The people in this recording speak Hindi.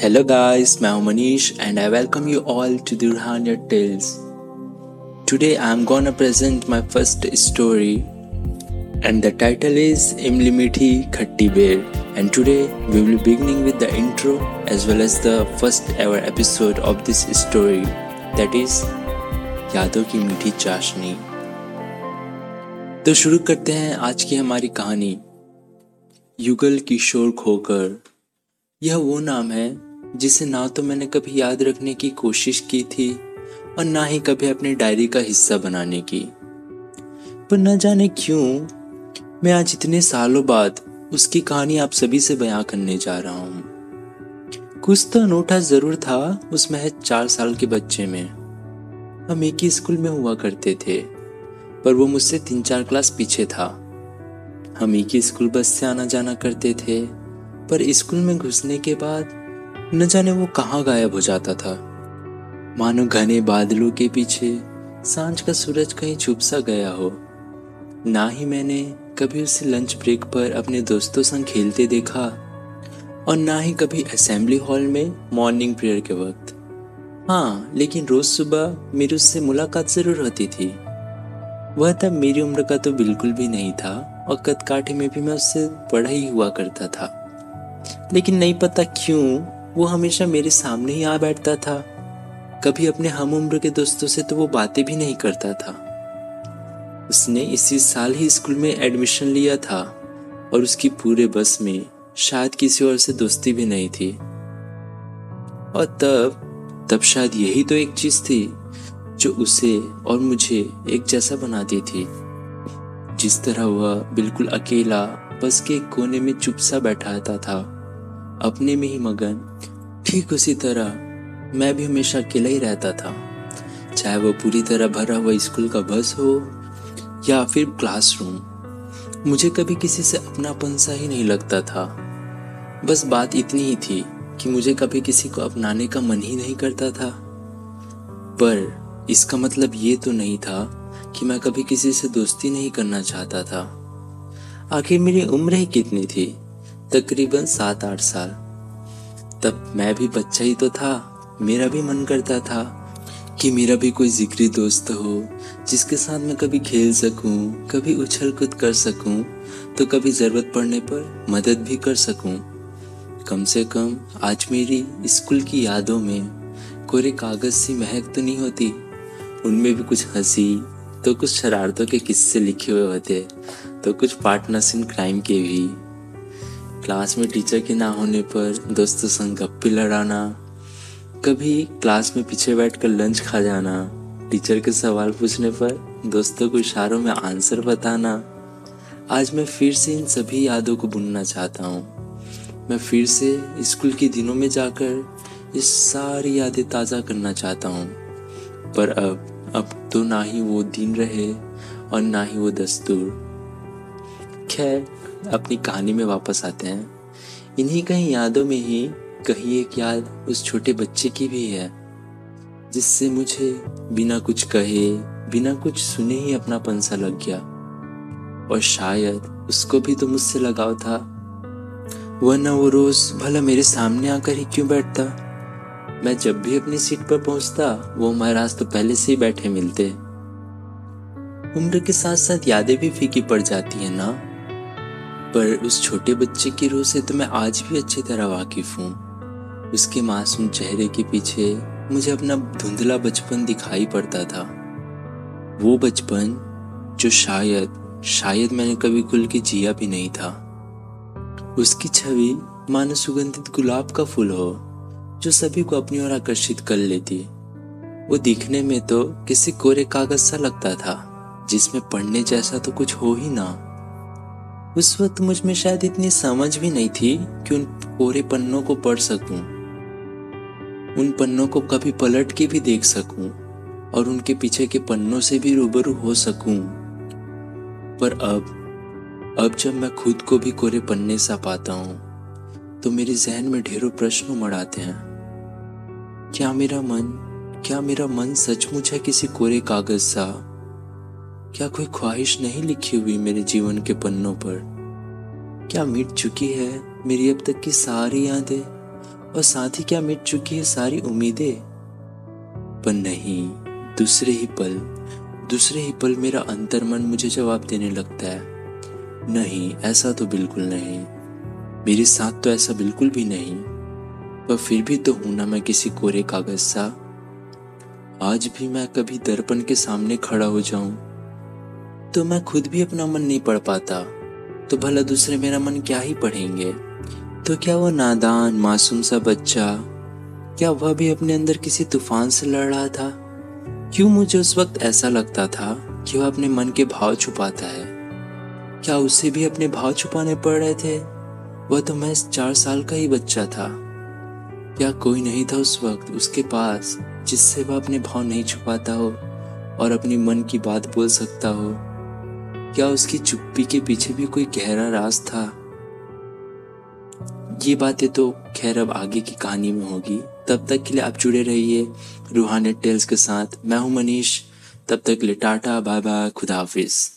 हेलो गाइस मैं हूँ Manish and I welcome you all to Durhaniya tales today I am gonna present my first story and the title is Imli Meethi Khatti Ber and today we will beginning with the intro as well as the first ever episode of this story that is यादों की मीठी चाशनी तो शुरू करते हैं आज की हमारी कहानी। युगल किशोर खोकर। यह वो नाम है जिसे ना तो मैंने कभी याद रखने की कोशिश की थी और ना ही कभी अपनी डायरी का हिस्सा बनाने की। पर न जाने क्यों, मैं आज इतने सालों बाद उसकी कहानी आप सभी से बयां करने जा रहा हूँ। कुछ तो अनूठा ज़रूर था उस महज चार साल के बच्चे में। हम एक ही स्कूल में हुआ करते थे, पर वो मुझसे तीन चार क्लास पीछे था। हम एक ही स्कूल बस से आना जाना करते थे पर स्कूल में घुसने के बाद न जाने वो कहाँ गायब हो जाता था। मानो घने बादलों के पीछे साँझ का सूरज कहीं छुप सा गया हो। ना ही मैंने कभी उसे लंच ब्रेक पर अपने दोस्तों संग खेलते देखा और ना ही कभी असेंबली हॉल में मॉर्निंग प्रेयर के वक्त। हाँ लेकिन रोज सुबह मेरी उससे मुलाकात ज़रूर होती थी। वह तब मेरी उम्र का तो बिल्कुल भी नहीं था और कद काठी में भी मैं उससे बड़ा ही हुआ करता था। लेकिन नहीं पता क्यों, वो हमेशा मेरे सामने ही आ बैठता था। कभी अपने हम उम्र के दोस्तों से तो वो बातें भी नहीं करता था। उसने इसी साल ही स्कूल में एडमिशन लिया था और उसकी पूरे बस में शायद किसी और से दोस्ती भी नहीं थी। और तब तब शायद यही तो एक चीज़ थी जो उसे और मुझे एक जैसा बनाती थी। जिस तरह वह बिल्कुल अकेला, बस के कोने में चुप सा बैठा था। अपने में ही मगन। ठीक उसी तरह मैं भी हमेशा अकेला ही रहता था। चाहे वो पूरी तरह भरा हुआ स्कूल का बस हो या फिर क्लासरूम, मुझे कभी किसी से अपनापन सा ही नहीं लगता था। बस बात इतनी ही थी कि मुझे कभी किसी को अपनाने का मन ही नहीं करता था। पर इसका मतलब ये तो नहीं था कि मैं कभी किसी से दोस्ती नहीं करना चाहता था। आखिर मेरी उम्र ही कितनी थी? तकरीबन सात आठ साल। तब मैं भी बच्चा ही तो था। मेरा भी मन करता था कि मेरा भी कोई जिक्री दोस्त हो जिसके साथ मैं कभी खेल सकूँ, कभी उछल कूद कर सकूँ, तो कभी ज़रूरत पड़ने पर मदद भी कर सकूँ। कम से कम आज मेरी स्कूल की यादों में कोरे कागज़ सी महक तो नहीं होती। उनमें भी कुछ हँसी तो कुछ शरारतों के किस्से लिखे हुए होते तो कुछ पार्टनर्स इन क्राइम के भी। क्लास में टीचर के ना होने पर दोस्तों संग गप्पी लड़ाना, कभी क्लास में पीछे बैठकर लंच खा जाना टीचर के सवाल पूछने पर दोस्तों को इशारों में आंसर बताना। आज मैं फिर से इन सभी यादों को बुनना चाहता हूँ। मैं फिर से स्कूल के दिनों में जाकर ये सारी यादें ताज़ा करना चाहता हूँ। पर अब अब तो ना ही वो दिन रहे और ना ही वो दस्तूर। खैर अपनी कहानी में वापस आते हैं। इन्हीं कहीं यादों में ही कहीं एक याद उस छोटे बच्चे की भी है, जिससे मुझे बिना कुछ कहे, बिना कुछ सुने ही अपना पंसा लग गया। और शायद उसको भी तो मुझसे लगाव था। वरना वो रोज भला मेरे सामने आकर ही क्यों बैठता? मैं जब भी अपनी सीट पर पहुँचता, वो महाराज तो पहले से ही बैठे मिलते। उम्र के साथ साथ यादें भी फीकी पड़ जाती है ना? पर उस छोटे बच्चे की रूह से तो मैं आज भी अच्छी तरह वाकिफ हूँ। उसके मासूम चेहरे के पीछे मुझे अपना धुंधला बचपन दिखाई पड़ता था। वो बचपन, जो शायद शायद मैंने कभी खुल के जिया भी नहीं था। उसकी छवि मानो सुगंधित गुलाब का फूल हो, जो सभी को अपनी ओर आकर्षित कर लेती। वो दिखने में तो किसी कोरे कागज़ सा लगता था, जिसमें पढ़ने जैसा तो कुछ हो ही ना। उस वक्त मुझमें शायद इतनी समझ भी नहीं थी कि उन कोरे पन्नों को पढ़ सकूँ, उन पन्नों को कभी पलट के भी देख सकूँ और उनके पीछे के पन्नों से भी रूबरू हो सकूँ। पर अब अब जब मैं खुद को भी कोरे पन्ने सा पाता हूँ तो मेरे जहन में ढेरों प्रश्न उमड़ आते हैं। क्या मेरा मन क्या मेरा मन सचमुच है किसी कोरे कागज़ सा? क्या कोई ख्वाहिश नहीं लिखी हुई मेरे जीवन के पन्नों पर? क्या मिट चुकी है मेरी अब तक की सारी यादें? और साथ ही क्या मिट चुकी है सारी उम्मीदें? पर नहीं, दूसरे ही पल, दूसरे ही पल मेरा अंतर्मन मुझे जवाब देने लगता है। नहीं, ऐसा तो बिल्कुल नहीं। मेरे साथ तो ऐसा बिल्कुल भी नहीं। पर फिर भी तो हूँ ना मैं किसी कोरे कागज़ सा। आज भी मैं कभी दर्पण के सामने खड़ा हो जाऊँ। तो मैं खुद भी अपना मन नहीं पढ़ पाता। तो भला दूसरे मेरा मन क्या ही पढ़ेंगे? तो क्या वो नादान, मासूम सा बच्चा, क्या वह भी अपने अंदर किसी तूफ़ान से लड़ रहा था? क्यों मुझे उस वक्त ऐसा लगता था कि वह अपने मन के भाव छुपाता है? क्या उसे भी अपने भाव छुपाने पड़ रहे थे? वह तो मैं चार साल का ही बच्चा था। क्या कोई नहीं था उस वक्त उसके पास जिससे वह अपने भाव नहीं छुपाता हो और अपनी मन की बात बोल सकता हो? क्या उसकी चुप्पी के पीछे भी कोई गहरा राज था? ये बातें तो खैर अब आगे की कहानी में होगी। तब तक के लिए आप जुड़े रहिए रूहानी टेल्स के साथ। मैं हूँ मनीष। तब तक के लिए टाटा बाय बाय खुदा हाफिज़।